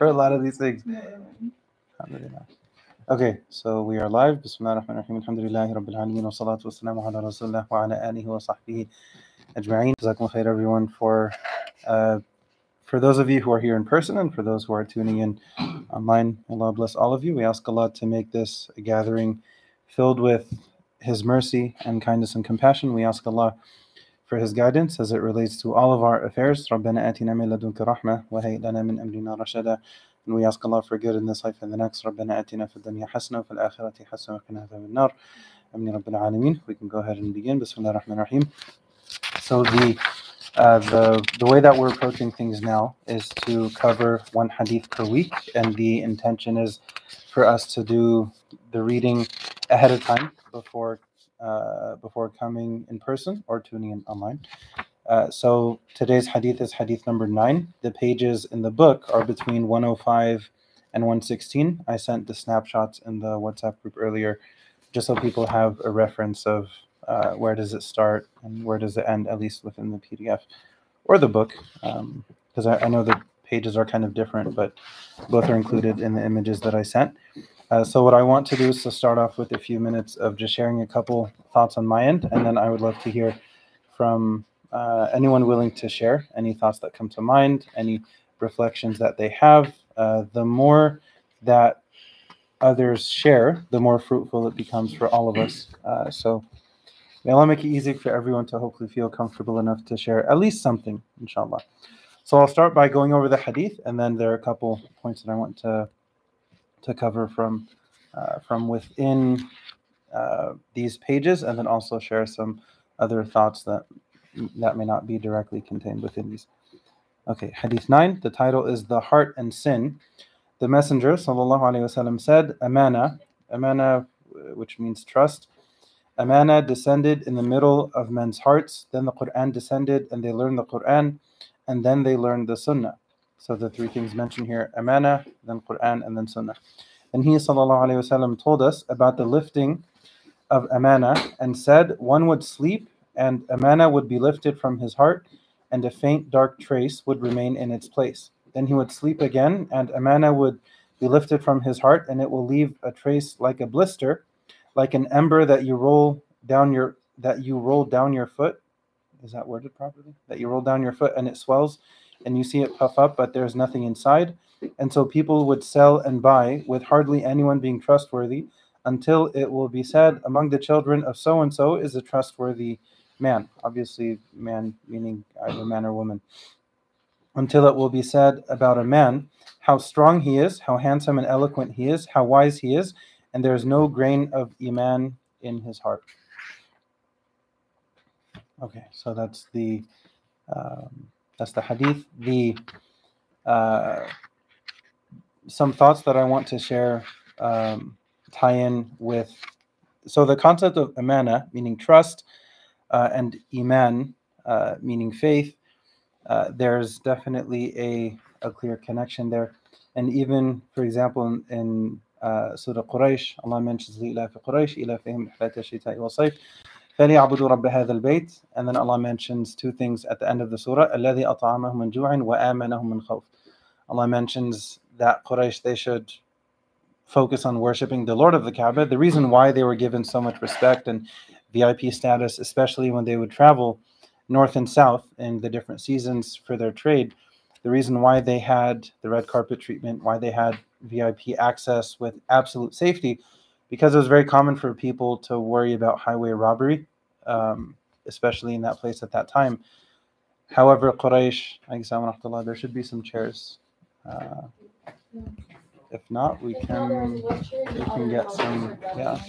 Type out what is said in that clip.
for a lot of these things. Alhamdulillah. Okay, so we are live. Bismillah ar-Rahman ar-Rahim. Alhamdulillahi Rabbil Alameen. Wa salatu wa salamu ala Rasulullah wa ala alihi wa sahbihi ajma'in. Jazakum khair everyone for uh, for those of you who are here in person and for those who are tuning in online. Allah bless all of you. We ask Allah to make this a gathering filled with His mercy and kindness and compassion. We ask Allah for His guidance as it relates to all of our affairs. رَبَّنَا آتِنَا مِن لَدُنكَ رَحْمَةً وَهَيِّئْ لَنَا مِنْ أَمْرِنَا رَشَدًا And we ask Allah for good in this life and the next. رَبَّنَا آتِنَا فِي الدُّنْيا حَسَنَةً وفي الآخرة حسنة وقنا عذاب النار. آمين رب العالمين. We can go ahead and begin. Bismillah ar-Rahman ar-Rahim. So the uh, the the way that we're approaching things now is to cover one hadith per week, and the intention is for us to do the reading ahead of time before uh, before coming in person or tuning in online. Uh, so today's hadith is hadith number nine. The pages in the book are between 105 and 116. I sent the snapshots in the WhatsApp group earlier, just so people have a reference of uh, where does it start and where does it end, at least within the PDF or the book, because I, I know the pages are kind of different, but both are included in the images that I sent. Uh, so what I want to do is to start off with a few minutes of just sharing a couple thoughts on my end, and then I would love to hear from uh, anyone willing to share any thoughts that come to mind, any reflections that they have. Uh, the more that others share, the more fruitful it becomes for all of us. Uh, so may Allah make it easy for everyone to hopefully feel comfortable enough to share at least something, inshallah. So I'll start by going over the hadith, and then there are a couple points that I want to to cover from uh, from within uh, these pages, and then also share some other thoughts that that may not be directly contained within these. Okay, Hadith nine. The title is the heart and sin. The Messenger sallallahu alaihi wasallam said, "Amana, amana, which means trust." Amana descended in the middle of men's hearts. Then the Quran descended, and they learned the Quran, and then they learned the Sunnah. So the three things mentioned here: Amana, then Quran, and then Sunnah. And he wasallam told us about the lifting of Amana and said, one would sleep and Amana would be lifted from his heart, and a faint dark trace would remain in its place. Then he would sleep again, and Amana would be lifted from his heart, and it will leave a trace like a blister, like an ember that you roll down your that you roll down your foot. Is that worded properly? That you roll down your foot and it swells, and you see it puff up, but there's nothing inside. And so people would sell and buy with hardly anyone being trustworthy until it will be said, Among the children of so and so is a trustworthy man. Obviously, man meaning either man or woman. Until it will be said about a man, how strong he is, how handsome and eloquent he is, how wise he is, and there is no grain of iman in his heart. Okay, so that's the um, that's the hadith. The uh, some thoughts that I want to share um, tie in with. So the concept of amana, meaning trust, uh, and iman, uh, meaning faith. Uh, there's definitely a, a clear connection there, and even for example in, in uh, Surah Quraysh, Allah mentions Quraysh, قريش إلافهم رحلة الشتاء والصيف فليعبدوا رب هذا البيت and then Allah mentions two things at the end of the surah الذي أطعمهم من جوع وآمنهم من خوف Allah mentions that Quraysh they should focus on worshiping the Lord of the Kaaba. The reason why they were given so much respect and VIP status, especially when they would travel north and south in the different seasons for their trade. The reason why they had the red carpet treatment, why they had VIP access with absolute safety, because it was very common for people to worry about highway robbery, um, especially in that place at that time. However, Quraysh, there should be some chairs. Uh, if not, we can we can get some. Yeah,